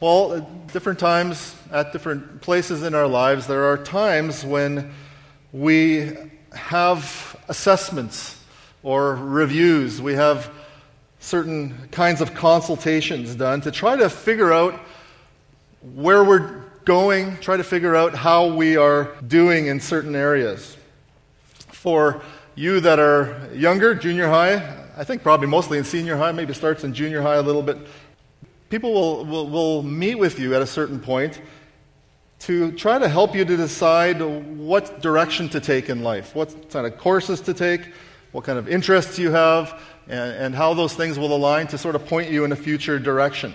Well, at different times, at different places in our lives, there are times when we have assessments or reviews. We have certain kinds of consultations done to try to figure out where we're going, try to figure out how we are doing in certain areas. For you that are younger, junior high, I think probably mostly in senior high, maybe starts in junior high a little bit, people will, will, will meet with you at a certain point to try to help you to decide what direction to take in life, what kind of courses to take, what kind of interests you have, and, and how those things will align to sort of point you in a future direction.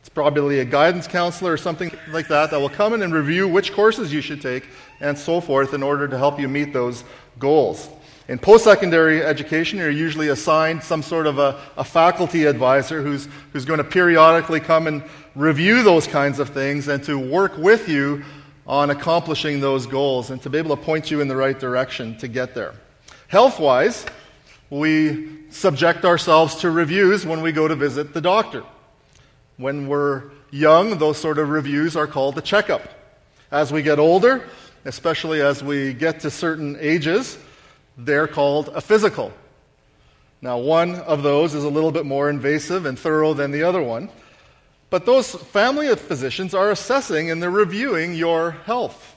It's probably a guidance counselor or something like that that will come in and review which courses you should take and so forth in order to help you meet those goals. In post secondary education, you're usually assigned some sort of a, a, faculty advisor who's, who's going to periodically come and review those kinds of things and to work with you on accomplishing those goals and to be able to point you in the right direction to get there. Health wise, we subject ourselves to reviews when we go to visit the doctor. When we're young, those sort of reviews are called the checkup. As we get older, especially as we get to certain ages, they're called a physical. Now, one of those is a little bit more invasive and thorough than the other one, but those family of physicians are assessing and they're reviewing your health.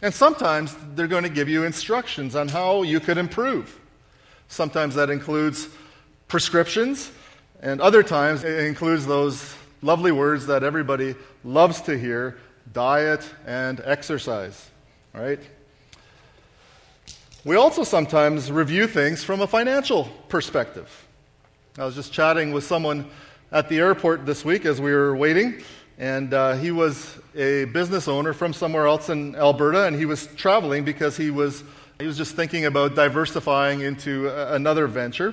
And sometimes they're going to give you instructions on how you could improve. Sometimes that includes prescriptions, and other times it includes those lovely words that everybody loves to hear diet and exercise. All right? We also sometimes review things from a financial perspective. I was just chatting with someone at the airport this week as we were waiting, and uh, he was a business owner from somewhere else in Alberta, and he was traveling because he was, he was just thinking about diversifying into a, another venture.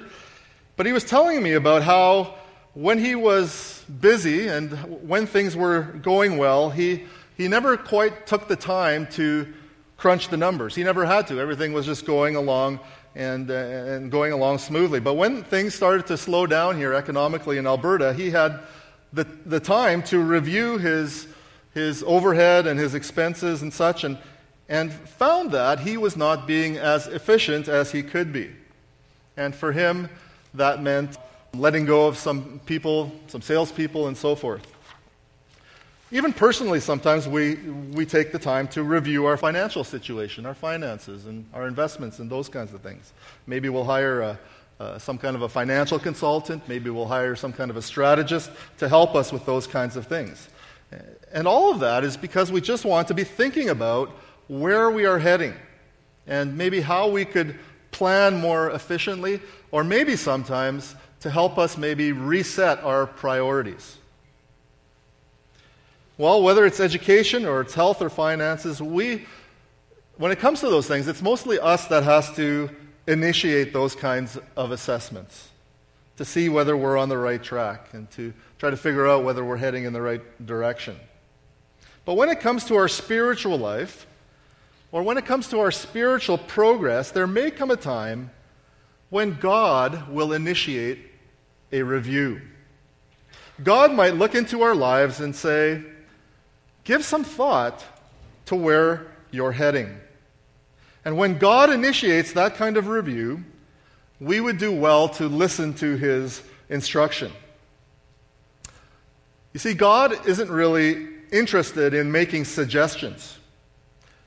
But he was telling me about how when he was busy and when things were going well, he, he never quite took the time to crunch the numbers. He never had to. Everything was just going along and, uh, and going along smoothly. But when things started to slow down here economically in Alberta, he had the, the time to review his, his overhead and his expenses and such, and, and found that he was not being as efficient as he could be. And for him, that meant letting go of some people, some salespeople, and so forth. Even personally, sometimes we, we take the time to review our financial situation, our finances, and our investments, and those kinds of things. Maybe we'll hire a, uh, some kind of a financial consultant, maybe we'll hire some kind of a strategist to help us with those kinds of things. And all of that is because we just want to be thinking about where we are heading and maybe how we could plan more efficiently, or maybe sometimes to help us maybe reset our priorities. Well, whether it's education or it's health or finances, we, when it comes to those things, it's mostly us that has to initiate those kinds of assessments to see whether we're on the right track and to try to figure out whether we're heading in the right direction. But when it comes to our spiritual life, or when it comes to our spiritual progress, there may come a time when God will initiate a review. God might look into our lives and say, Give some thought to where you're heading. And when God initiates that kind of review, we would do well to listen to his instruction. You see, God isn't really interested in making suggestions.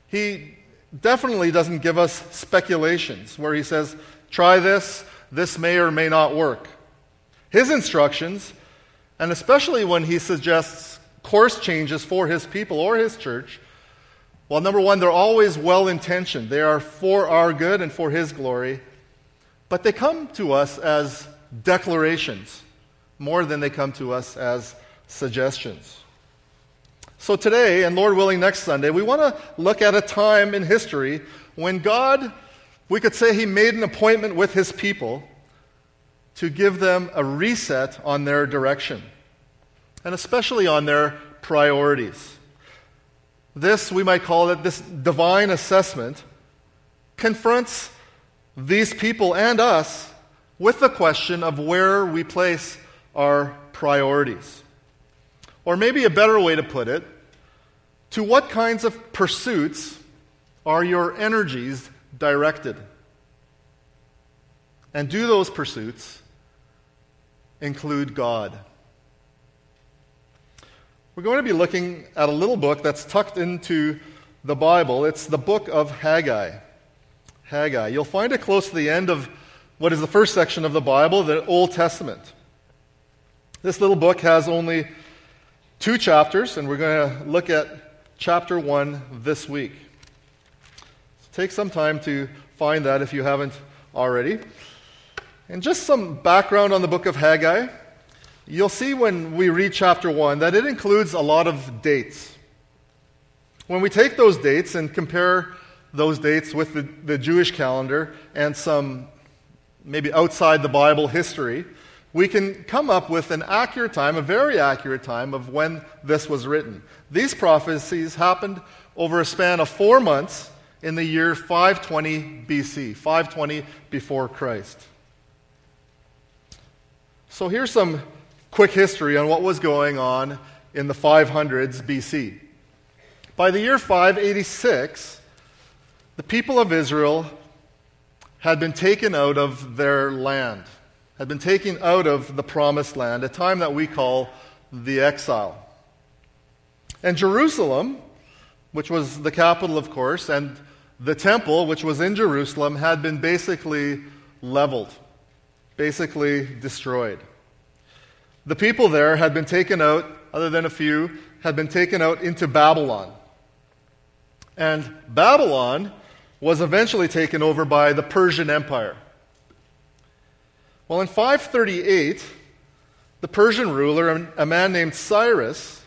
He definitely doesn't give us speculations where he says, try this, this may or may not work. His instructions, and especially when he suggests course changes for his people or his church, well, number one, they're always well intentioned. They are for our good and for his glory. But they come to us as declarations more than they come to us as suggestions. So today, and Lord willing, next Sunday, we want to look at a time in history when God, we could say, He made an appointment with His people to give them a reset on their direction and especially on their priorities. This, we might call it, this divine assessment confronts these people and us with the question of where we place our priorities. Or maybe a better way to put it, to what kinds of pursuits are your energies directed? And do those pursuits include God? We're going to be looking at a little book that's tucked into the Bible. It's the book of Haggai. Haggai. You'll find it close to the end of what is the first section of the Bible, the Old Testament. This little book has only two chapters, and we're going to look at chapter 1 this week. So take some time to find that if you haven't already. And just some background on the book of Haggai. You'll see when we read chapter 1 that it includes a lot of dates. When we take those dates and compare those dates with the, the Jewish calendar and some maybe outside the Bible history, we can come up with an accurate time, a very accurate time, of when this was written. These prophecies happened over a span of four months in the year 520 BC, 520 before Christ. So here's some quick history on what was going on in the 500s BC. By the year 586, the people of Israel had been taken out of their land, had been taken out of the promised land, a time that we call the exile. And Jerusalem, which was the capital, of course, and the temple, which was in Jerusalem, had been basically leveled, basically destroyed. The people there had been taken out, other than a few, had been taken out into Babylon. And Babylon was eventually taken over by the Persian Empire. Well, in 538, the Persian ruler, a man named Cyrus,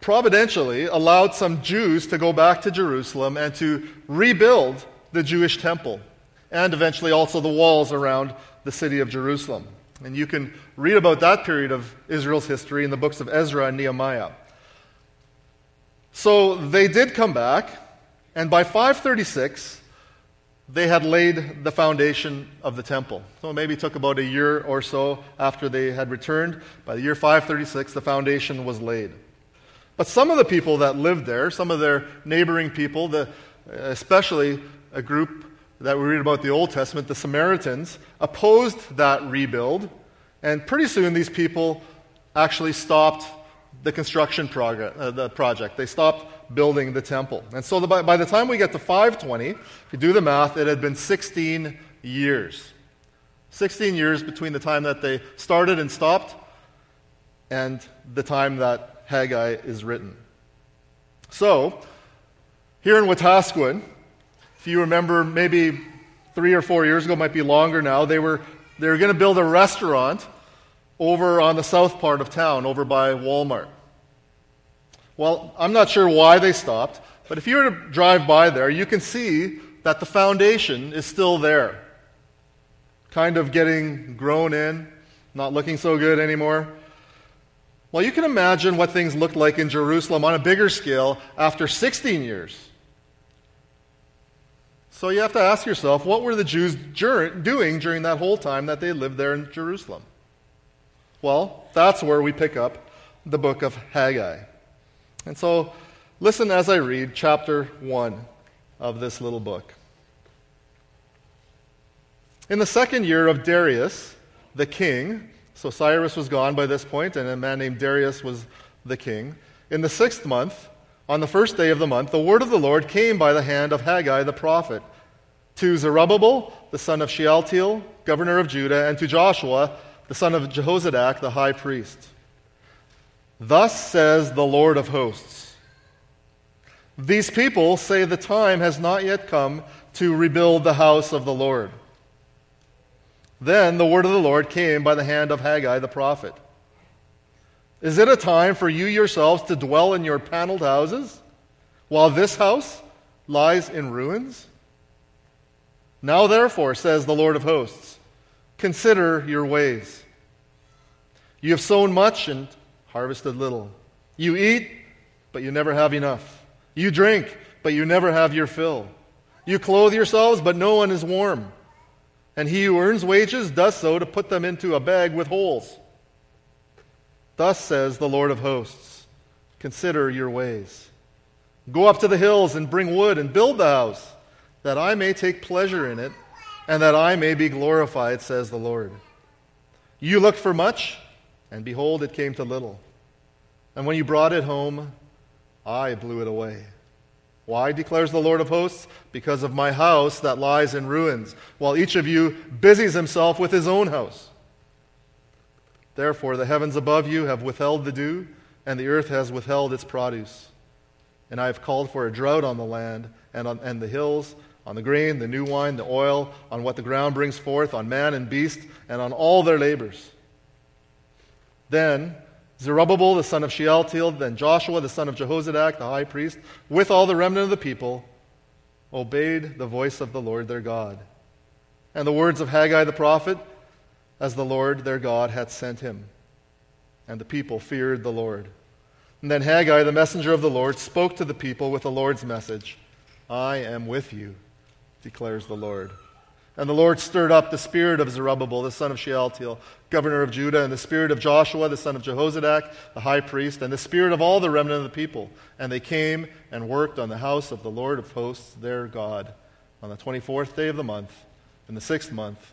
providentially allowed some Jews to go back to Jerusalem and to rebuild the Jewish temple and eventually also the walls around the city of Jerusalem. And you can read about that period of Israel's history in the books of Ezra and Nehemiah. So they did come back, and by 536, they had laid the foundation of the temple. So it maybe took about a year or so after they had returned. By the year 536, the foundation was laid. But some of the people that lived there, some of their neighboring people, the, especially a group that we read about the Old Testament, the Samaritans, opposed that rebuild. And pretty soon, these people actually stopped the construction progress, uh, the project. They stopped building the temple. And so the, by, by the time we get to 520, if you do the math, it had been 16 years. 16 years between the time that they started and stopped and the time that Haggai is written. So, here in Wetaskiwin, if you remember, maybe three or four years ago, might be longer now, they were, they were going to build a restaurant over on the south part of town, over by Walmart. Well, I'm not sure why they stopped, but if you were to drive by there, you can see that the foundation is still there. Kind of getting grown in, not looking so good anymore. Well, you can imagine what things looked like in Jerusalem on a bigger scale after 16 years. So you have to ask yourself, what were the Jews doing during that whole time that they lived there in Jerusalem? Well, that's where we pick up the book of Haggai. And so listen as I read chapter 1 of this little book. In the second year of Darius, the king, so Cyrus was gone by this point, and a man named Darius was the king. In the sixth month, on the first day of the month, the word of the Lord came by the hand of Haggai the prophet to Zerubbabel, the son of Shealtiel, governor of Judah, and to Joshua, the son of Jehozadak, the high priest. Thus says the Lord of hosts These people say the time has not yet come to rebuild the house of the Lord. Then the word of the Lord came by the hand of Haggai the prophet. Is it a time for you yourselves to dwell in your paneled houses while this house lies in ruins? Now, therefore, says the Lord of hosts, consider your ways. You have sown much and harvested little. You eat, but you never have enough. You drink, but you never have your fill. You clothe yourselves, but no one is warm. And he who earns wages does so to put them into a bag with holes. Thus says the Lord of hosts Consider your ways. Go up to the hills and bring wood and build the house, that I may take pleasure in it, and that I may be glorified, says the Lord. You looked for much, and behold, it came to little. And when you brought it home, I blew it away. Why, declares the Lord of hosts? Because of my house that lies in ruins, while each of you busies himself with his own house. Therefore, the heavens above you have withheld the dew, and the earth has withheld its produce. And I have called for a drought on the land and on and the hills, on the grain, the new wine, the oil, on what the ground brings forth, on man and beast, and on all their labors. Then Zerubbabel the son of Shealtiel, then Joshua the son of Jehozadak, the high priest, with all the remnant of the people, obeyed the voice of the Lord their God. And the words of Haggai the prophet, as the Lord their God had sent him. And the people feared the Lord. And then Haggai, the messenger of the Lord, spoke to the people with the Lord's message I am with you, declares the Lord. And the Lord stirred up the spirit of Zerubbabel, the son of Shealtiel, governor of Judah, and the spirit of Joshua, the son of Jehozadak, the high priest, and the spirit of all the remnant of the people. And they came and worked on the house of the Lord of hosts, their God, on the 24th day of the month, in the sixth month,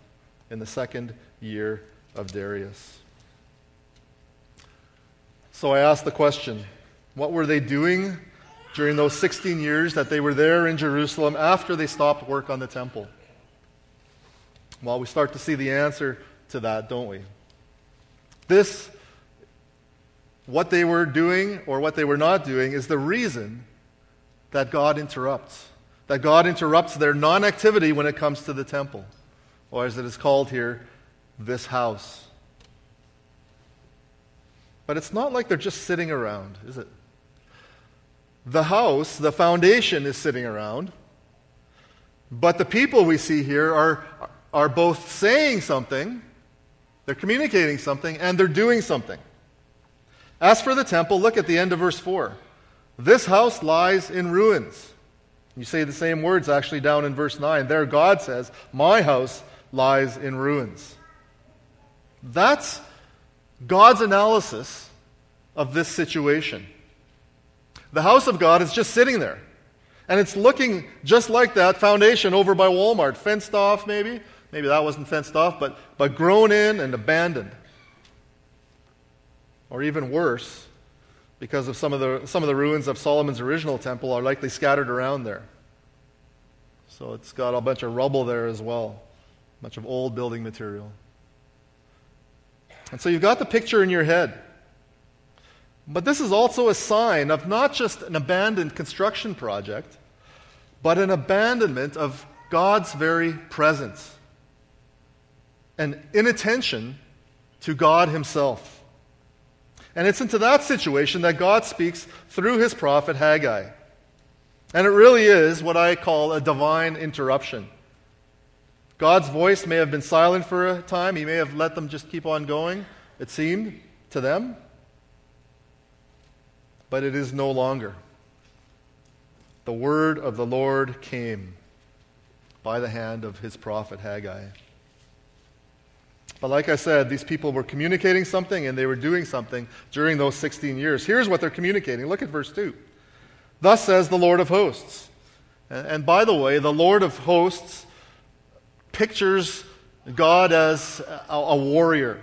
in the second year of Darius. So I asked the question what were they doing during those 16 years that they were there in Jerusalem after they stopped work on the temple? Well, we start to see the answer to that, don't we? This, what they were doing or what they were not doing, is the reason that God interrupts. That God interrupts their non activity when it comes to the temple, or as it is called here, this house. But it's not like they're just sitting around, is it? The house, the foundation is sitting around, but the people we see here are, are both saying something, they're communicating something, and they're doing something. As for the temple, look at the end of verse 4. This house lies in ruins. You say the same words actually down in verse 9. There, God says, My house lies in ruins. That's God's analysis of this situation. The house of God is just sitting there. And it's looking just like that foundation over by Walmart, fenced off maybe. Maybe that wasn't fenced off, but, but grown in and abandoned. Or even worse, because of some of, the, some of the ruins of Solomon's original temple are likely scattered around there. So it's got a bunch of rubble there as well, a bunch of old building material. And so you've got the picture in your head. But this is also a sign of not just an abandoned construction project, but an abandonment of God's very presence and inattention to God Himself. And it's into that situation that God speaks through His prophet Haggai. And it really is what I call a divine interruption. God's voice may have been silent for a time. He may have let them just keep on going, it seemed to them. But it is no longer. The word of the Lord came by the hand of his prophet Haggai. But like I said, these people were communicating something and they were doing something during those 16 years. Here's what they're communicating. Look at verse 2. Thus says the Lord of hosts. And by the way, the Lord of hosts pictures God as a, a warrior.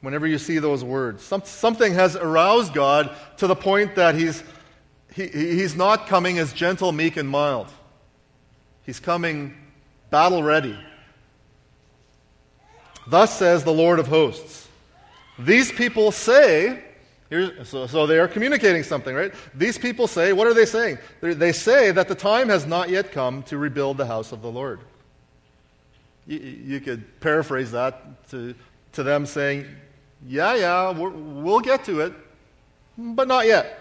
Whenever you see those words, Some, something has aroused God to the point that he's, he, he's not coming as gentle, meek, and mild. He's coming battle ready. Thus says the Lord of hosts. These people say, so, so, they are communicating something, right? These people say, what are they saying? They're, they say that the time has not yet come to rebuild the house of the Lord. You, you could paraphrase that to, to them saying, yeah, yeah, we'll get to it, but not yet.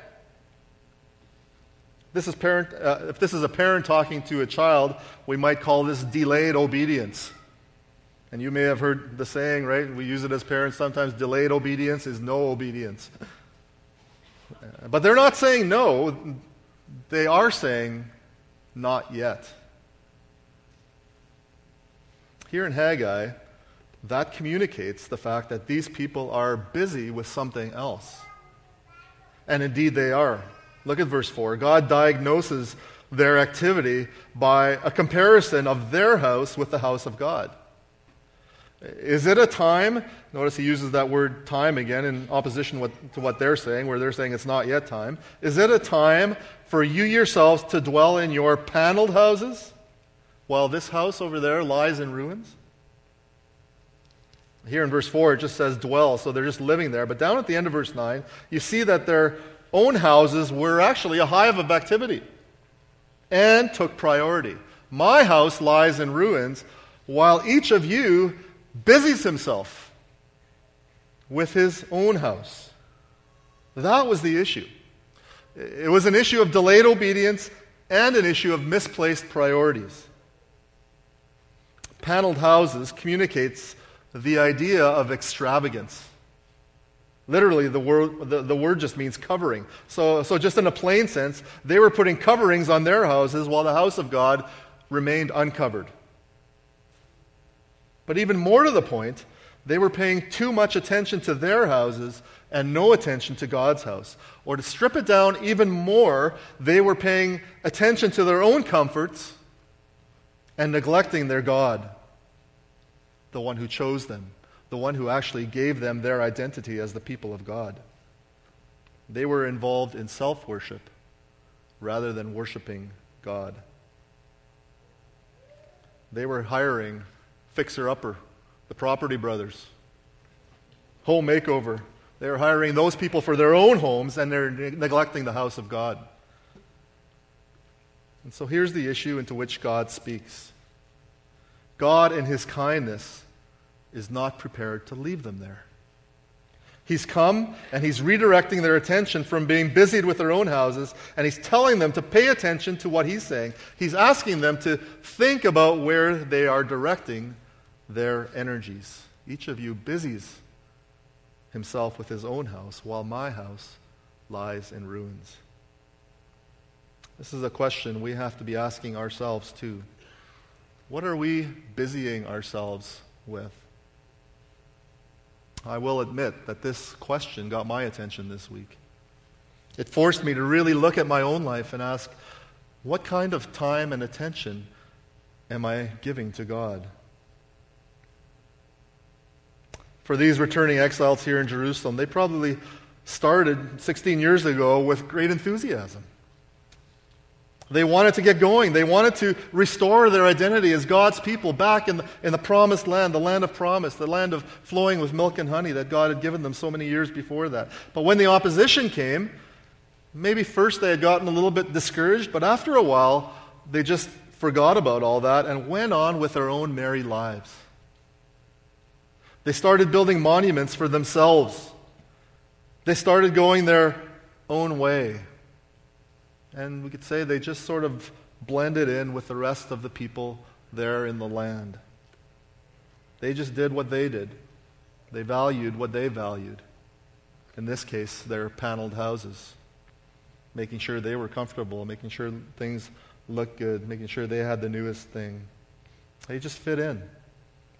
This is parent, uh, if this is a parent talking to a child, we might call this delayed obedience. And you may have heard the saying, right? We use it as parents sometimes delayed obedience is no obedience. but they're not saying no, they are saying not yet. Here in Haggai, that communicates the fact that these people are busy with something else. And indeed they are. Look at verse 4. God diagnoses their activity by a comparison of their house with the house of God. Is it a time? Notice he uses that word time again in opposition to what they're saying, where they're saying it's not yet time. Is it a time for you yourselves to dwell in your paneled houses while this house over there lies in ruins? Here in verse 4, it just says dwell, so they're just living there. But down at the end of verse 9, you see that their own houses were actually a hive of activity and took priority. My house lies in ruins, while each of you busies himself with his own house. That was the issue. It was an issue of delayed obedience and an issue of misplaced priorities. Paneled houses communicates the idea of extravagance. Literally, the word, the, the word just means covering. So, so, just in a plain sense, they were putting coverings on their houses while the house of God remained uncovered. But even more to the point, they were paying too much attention to their houses and no attention to God's house. Or to strip it down even more, they were paying attention to their own comforts and neglecting their God the one who chose them, the one who actually gave them their identity as the people of God. They were involved in self worship rather than worshiping God. They were hiring fixer upper, the property brothers, home makeover. They were hiring those people for their own homes and they're neglecting the house of God. And so here's the issue into which God speaks. God, in his kindness, is not prepared to leave them there. He's come and he's redirecting their attention from being busied with their own houses, and he's telling them to pay attention to what he's saying. He's asking them to think about where they are directing their energies. Each of you busies himself with his own house, while my house lies in ruins. This is a question we have to be asking ourselves too. What are we busying ourselves with? I will admit that this question got my attention this week. It forced me to really look at my own life and ask, what kind of time and attention am I giving to God? For these returning exiles here in Jerusalem, they probably started 16 years ago with great enthusiasm. They wanted to get going. They wanted to restore their identity as God's people back in the, in the promised land, the land of promise, the land of flowing with milk and honey that God had given them so many years before that. But when the opposition came, maybe first they had gotten a little bit discouraged, but after a while, they just forgot about all that and went on with their own merry lives. They started building monuments for themselves. They started going their own way. And we could say they just sort of blended in with the rest of the people there in the land. They just did what they did. They valued what they valued. In this case, their paneled houses, making sure they were comfortable, making sure things looked good, making sure they had the newest thing. They just fit in.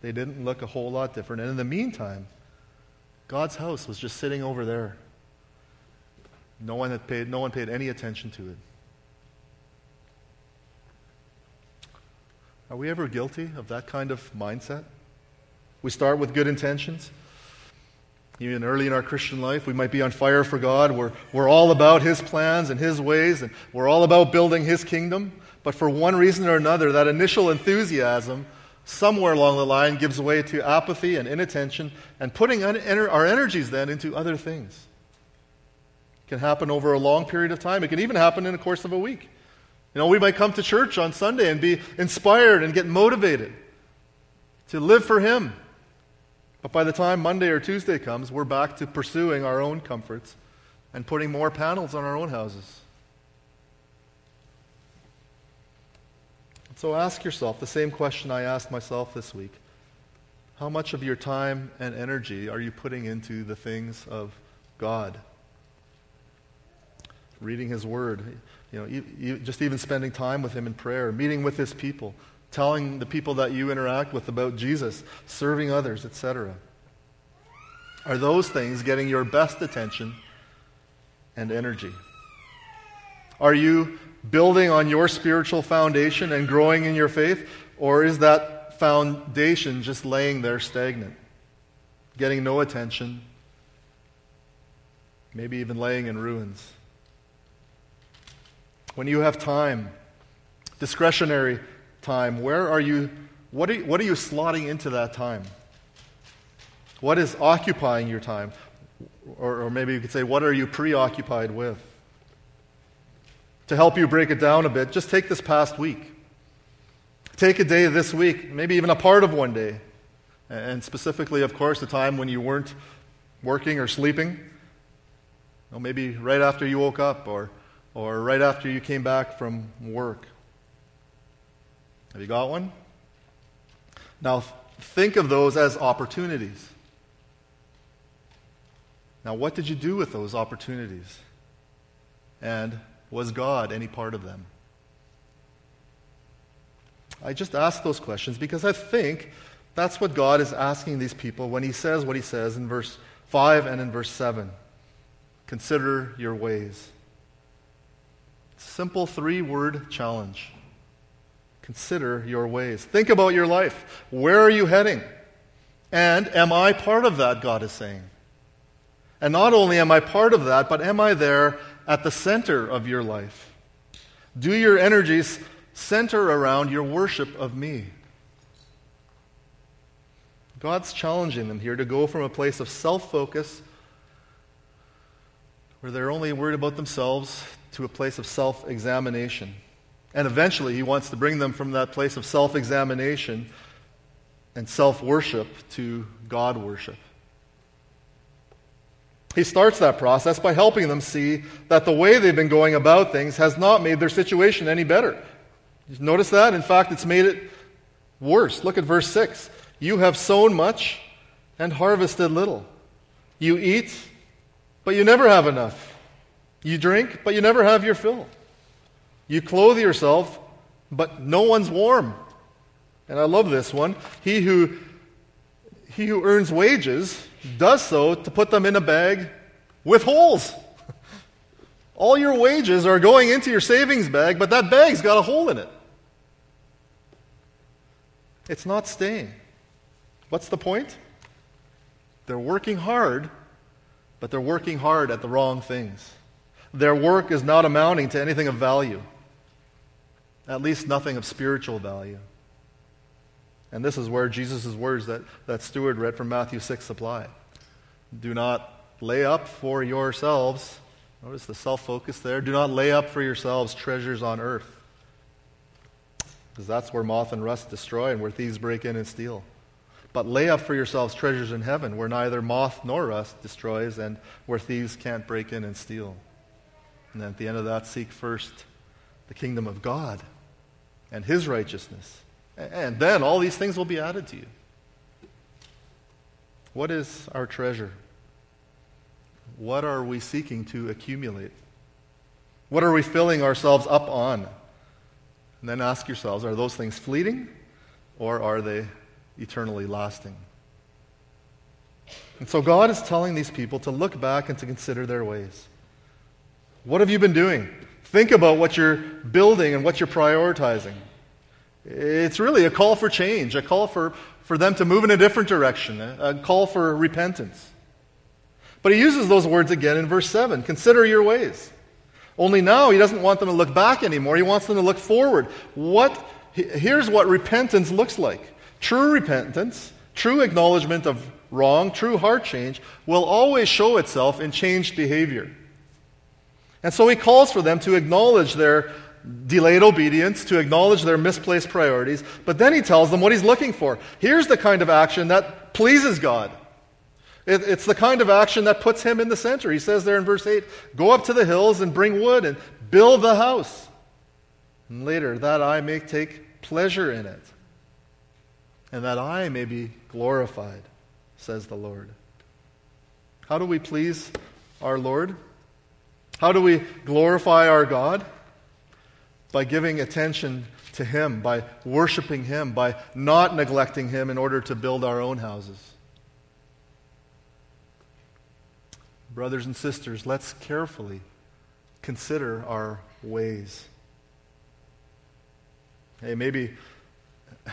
They didn't look a whole lot different. And in the meantime, God's house was just sitting over there. No one had paid, no one paid any attention to it. Are we ever guilty of that kind of mindset? We start with good intentions. Even early in our Christian life, we might be on fire for God. We're, we're all about His plans and His ways, and we're all about building His kingdom. But for one reason or another, that initial enthusiasm somewhere along the line gives way to apathy and inattention and putting our energies then into other things can happen over a long period of time. It can even happen in the course of a week. You know, we might come to church on Sunday and be inspired and get motivated to live for Him. But by the time Monday or Tuesday comes, we're back to pursuing our own comforts and putting more panels on our own houses. So ask yourself the same question I asked myself this week. How much of your time and energy are you putting into the things of God? Reading His Word, you know, just even spending time with Him in prayer, meeting with His people, telling the people that you interact with about Jesus, serving others, etc.? Are those things getting your best attention and energy? Are you building on your spiritual foundation and growing in your faith? Or is that foundation just laying there stagnant, getting no attention, maybe even laying in ruins? When you have time, discretionary time, where are you? What are you, what are you slotting into that time? What is occupying your time? Or, or maybe you could say, what are you preoccupied with? To help you break it down a bit, just take this past week. Take a day this week, maybe even a part of one day. And specifically, of course, the time when you weren't working or sleeping. Or maybe right after you woke up or, or right after you came back from work. Have you got one? Now, think of those as opportunities. Now, what did you do with those opportunities? And was God any part of them? I just ask those questions because I think that's what God is asking these people when He says what He says in verse 5 and in verse 7. Consider your ways. Simple three word challenge. Consider your ways. Think about your life. Where are you heading? And am I part of that, God is saying? And not only am I part of that, but am I there at the center of your life? Do your energies center around your worship of me? God's challenging them here to go from a place of self focus, where they're only worried about themselves, to a place of self examination. And eventually, He wants to bring them from that place of self examination and self worship to God worship. He starts that process by helping them see that the way they've been going about things has not made their situation any better. Notice that? In fact, it's made it worse. Look at verse 6. You have sown much and harvested little. You eat, but you never have enough. You drink, but you never have your fill. You clothe yourself, but no one's warm. And I love this one. He who, he who earns wages does so to put them in a bag with holes. All your wages are going into your savings bag, but that bag's got a hole in it. It's not staying. What's the point? They're working hard, but they're working hard at the wrong things. Their work is not amounting to anything of value, at least nothing of spiritual value. And this is where Jesus' words that, that Stuart read from Matthew 6 apply. Do not lay up for yourselves, notice the self focus there, do not lay up for yourselves treasures on earth. Because that's where moth and rust destroy and where thieves break in and steal. But lay up for yourselves treasures in heaven where neither moth nor rust destroys and where thieves can't break in and steal. And then at the end of that, seek first the kingdom of God and his righteousness and then all these things will be added to you. What is our treasure? What are we seeking to accumulate? What are we filling ourselves up on? And then ask yourselves are those things fleeting or are they eternally lasting? And so God is telling these people to look back and to consider their ways. What have you been doing? Think about what you're building and what you're prioritizing. It's really a call for change, a call for, for them to move in a different direction, a, call for repentance. But he uses those words again in verse 7 consider your ways. Only now he doesn't want them to look back anymore, he wants them to look forward. What, here's what repentance looks like true repentance, true acknowledgement of wrong, true heart change will always show itself in changed behavior. And so he calls for them to acknowledge their delayed obedience, to acknowledge their misplaced priorities, but then he tells them what he's looking for. Here's the kind of action that pleases God. It, it's the kind of action that puts him in the center. He says there in verse 8 Go up to the hills and bring wood and build the house. And later, that I may take pleasure in it, and that I may be glorified, says the Lord. How do we please our Lord? How do we glorify our God? by giving attention to Him, by worshiping Him, by not neglecting Him in order to build our own houses. Brothers and sisters, let's carefully consider our ways. Hey, maybe,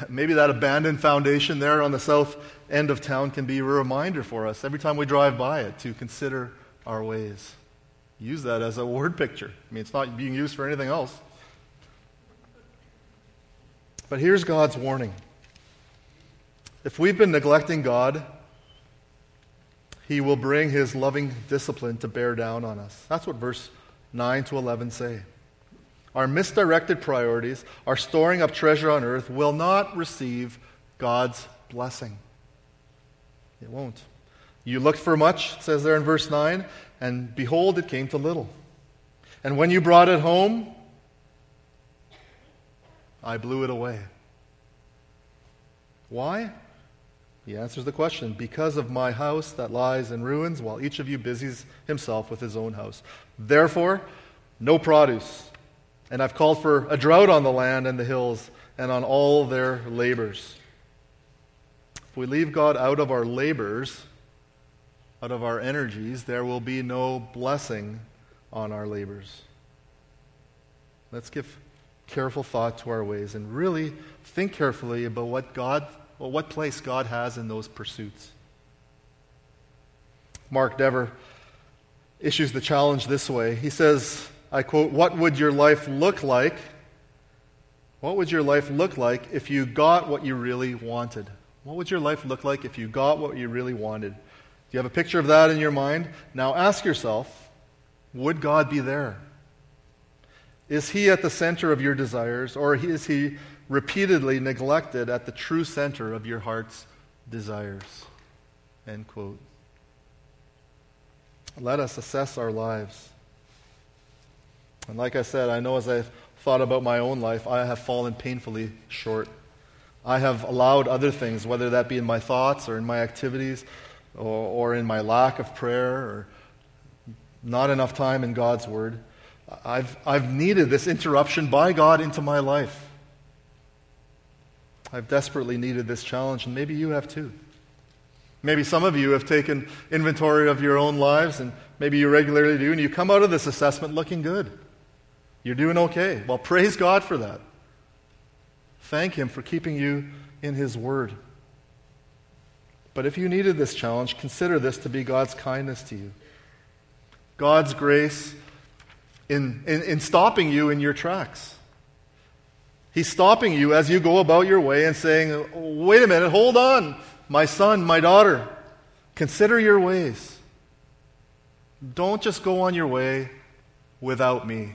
maybe that abandoned foundation there on the south end of town can be a reminder for us every time we drive by it to consider our ways. Use that as a word picture. I mean, it's not being used for anything else. But here's God's warning. If we've been neglecting God, He will bring His loving discipline to bear down on us. That's what verse 9 to 11 say. Our misdirected priorities, our storing up treasure on earth, will not receive God's blessing. It won't. You looked for much, it says there in verse 9, and behold, it came to little. And when you brought it home, I blew it away. Why? He answers the question because of my house that lies in ruins, while each of you busies himself with his own house. Therefore, no produce. And I've called for a drought on the land and the hills and on all their labors. If we leave God out of our labors, out of our energies, there will be no blessing on our labors. Let's give careful thought to our ways and really think carefully about what God, well, what place God has in those pursuits. Mark Dever issues the challenge this way. He says, I quote, What would your life look like? What would your life look like if you got what you really wanted? What would your life look like if you got what you really wanted? You have a picture of that in your mind? Now ask yourself, would God be there? Is he at the center of your desires, or is he repeatedly neglected at the true center of your heart's desires? End quote. Let us assess our lives. And like I said, I know as I've thought about my own life, I have fallen painfully short. I have allowed other things, whether that be in my thoughts or in my activities or, or in my lack of prayer or not enough time in God's Word. I've, I've needed this interruption by God into my life. I've desperately needed this challenge, and maybe you have too. Maybe some of you have taken inventory of your own lives, and maybe you regularly do, and you come out of this assessment looking good. You're doing okay. Well, praise God for that. Thank Him for keeping you in His Word. But if you needed this challenge, consider this to be God's kindness to you. God's grace in, in, in stopping you in your tracks. He's stopping you as you go about your way and saying, Wait a minute, hold on, my son, my daughter. Consider your ways. Don't just go on your way without me.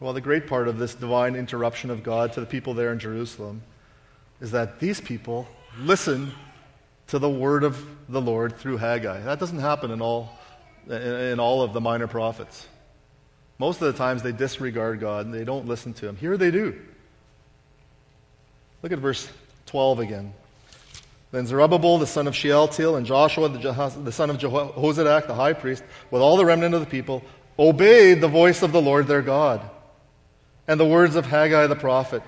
Well, the great part of this divine interruption of God to the people there in Jerusalem is that these people listen to the word of the Lord through Haggai. That doesn't happen in all in, all of the minor prophets. Most of the times they disregard God and they don't listen to Him. Here they do. Look at verse 12 again. Then Zerubbabel, the son of Shealtiel, and Joshua, the son of Jehozadak, the high priest, with all the remnant of the people, obeyed the voice of the Lord their God and the words of Haggai the prophet,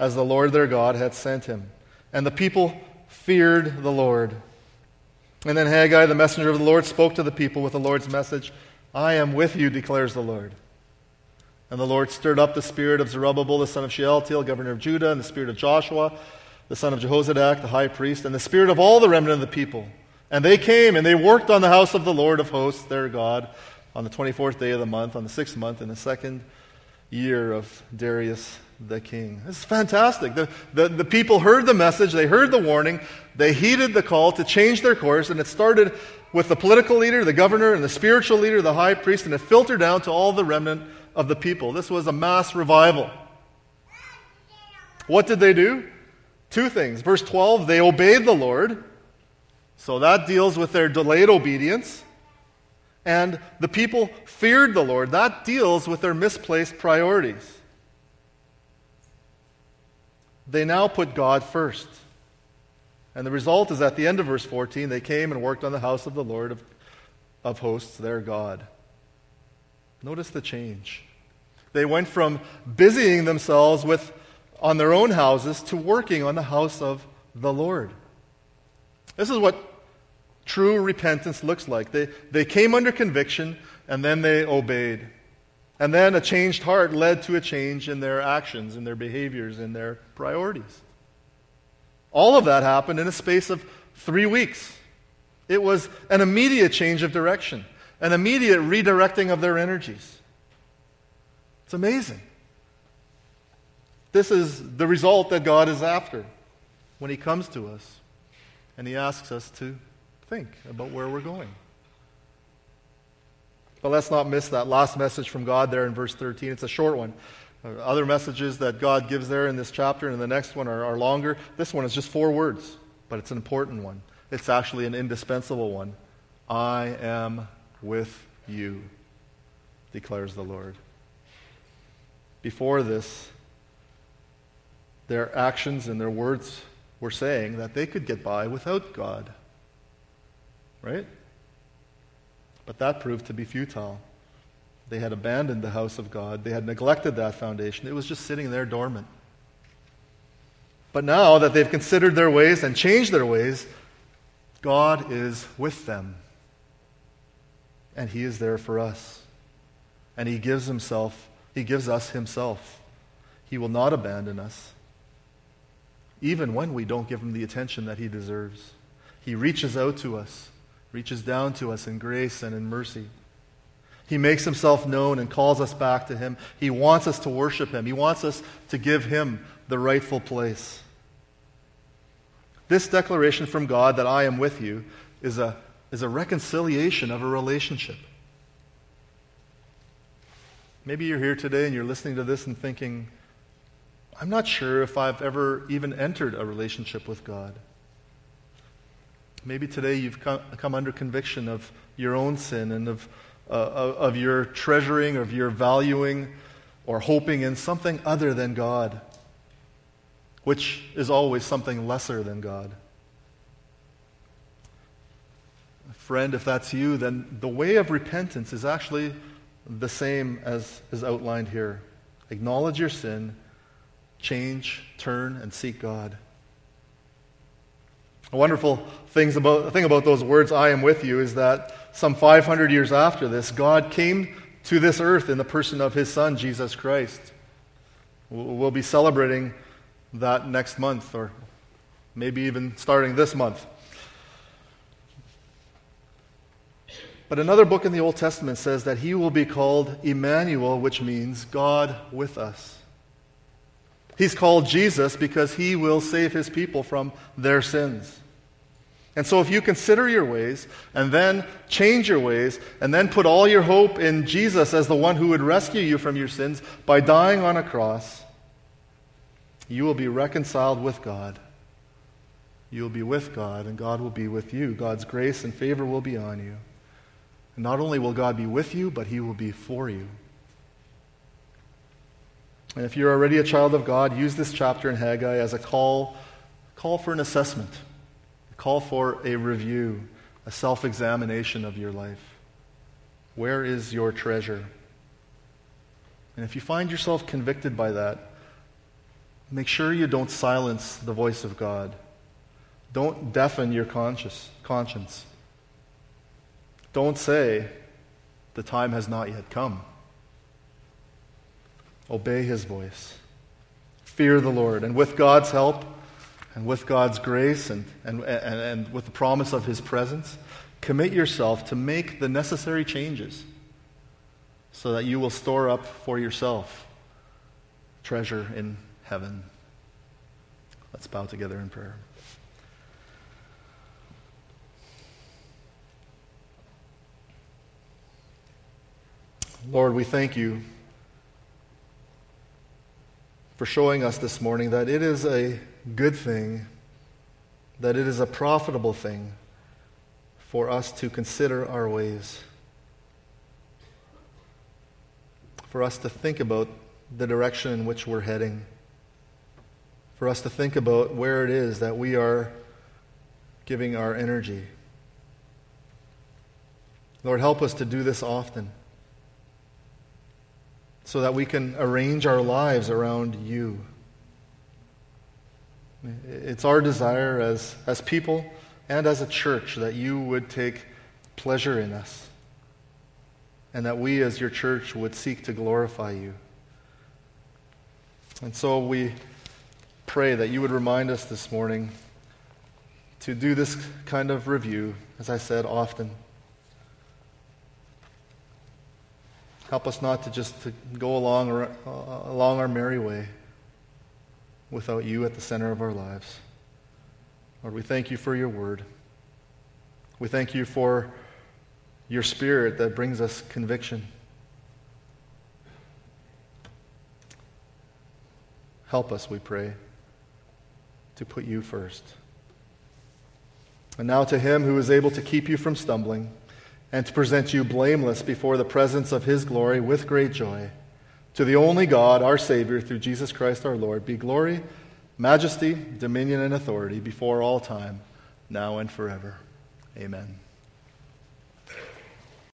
as the Lord their God had sent him. And the people feared the Lord. And then Haggai, the messenger of the Lord, spoke to the people with the Lord's message I am with you, declares the Lord. And the Lord stirred up the spirit of Zerubbabel, the son of Shealtiel, governor of Judah, and the spirit of Joshua, the son of Jehozadak, the high priest, and the spirit of all the remnant of the people. And they came and they worked on the house of the Lord of hosts, their God, on the 24th day of the month, on the sixth month, in the second year of Darius the king. This is fantastic. The, the, the people heard the message, they heard the warning, they heeded the call to change their course, and it started with the political leader, the governor, and the spiritual leader, the high priest, and it filtered down to all the remnant of the people. This was a mass revival. What did they do? Two things. Verse 12, they obeyed the Lord. So that deals with their delayed obedience. And the people feared the Lord. That deals with their misplaced priorities they now put God first. And the result is at the end of verse 14, they came and worked on the house of the Lord of, of hosts, their God. Notice the change. They went from busying themselves with on their own houses to working on the house of the Lord. This is what true repentance looks like. They, they came under conviction and then they obeyed. And then a changed heart led to a change in their actions, in their behaviors, in their priorities. All of that happened in a space of three weeks. It was an immediate change of direction, an immediate redirecting of their energies. It's amazing. This is the result that God is after when He comes to us and He asks us to think about where we're going. But let's not miss that last message from God there in verse 13. It's a short one. Uh, other messages that God gives there in this chapter and the next one are, are longer. This one is just four words, but it's an important one. It's actually an indispensable one. I am with you, declares the Lord. Before this, their actions and their words were saying that they could get by without God. Right? But that proved to be futile. They had abandoned the house of God, they had neglected that foundation. It was just sitting there dormant. But now that they've considered their ways and changed their ways, God is with them. And He is there for us. And He gives Himself, He gives us Himself. He will not abandon us, even when we don't give Him the attention that He deserves. He reaches out to us, reaches down to us in grace and in mercy. He makes himself known and calls us back to him. He wants us to worship him. He wants us to give him the rightful place. This declaration from God that I am with you is a, is a reconciliation of a relationship. Maybe you're here today and you're listening to this and thinking, I'm not sure if I've ever even entered a relationship with God. Maybe today you've come, under conviction of your own sin and of, uh, of your treasuring, of your valuing, or hoping in something other than God which is always something lesser than God. Friend, if that's you, then the way of repentance is actually the same as is outlined here. Acknowledge your sin, change, turn, and seek God. A wonderful things about, thing about those words, I am with you, is that some 500 years after this, God came to this earth in the person of his Son, Jesus Christ. We'll be celebrating that next month, or maybe even starting this month. But another book in the Old Testament says that he will be called Emmanuel, which means God with us. He's called Jesus because he will save his people from their sins. And so, if you consider your ways and then change your ways and then put all your hope in Jesus as the one who would rescue you from your sins by dying on a cross, you will be reconciled with God. You will be with God, and God will be with you. God's grace and favor will be on you. And not only will God be with you, but He will be for you. And if you're already a child of God, use this chapter in Haggai as a call, call for an assessment, call for a review, a self examination of your life. Where is your treasure? And if you find yourself convicted by that, Make sure you don't silence the voice of God. Don't deafen your conscience. conscience. Don't say, the time has not yet come. Obey his voice. Fear the Lord. And with God's help, and with God's grace, and, and, and, and with the promise of his presence, commit yourself to make the necessary changes so that you will store up for yourself treasure in heaven. Let's bow together in prayer. Lord, we thank you for showing us this morning that it is a good thing, that it is a profitable thing for us to consider our ways, for us to think about the direction in which we're heading for us to think about where it is that we are giving our energy. Lord, help us to do this often. so that we can arrange our lives around you. It's our desire as, as people and as a church that you would take pleasure in us and that we as your church would seek to glorify you. And so we pray that you would remind us this morning to do this kind of review, as I said often. Help us not to just to go along, uh, along our merry way without you at the center of our lives. Lord, we thank you for your word. We thank you for your spirit that brings us conviction. Help us, we pray, to put you first. And now to him who is able to keep you from stumbling and to present you blameless before the presence of his glory with great joy. To the only God, our Savior, through Jesus Christ our Lord, be glory, majesty, dominion, and authority before all time, now and forever. Amen.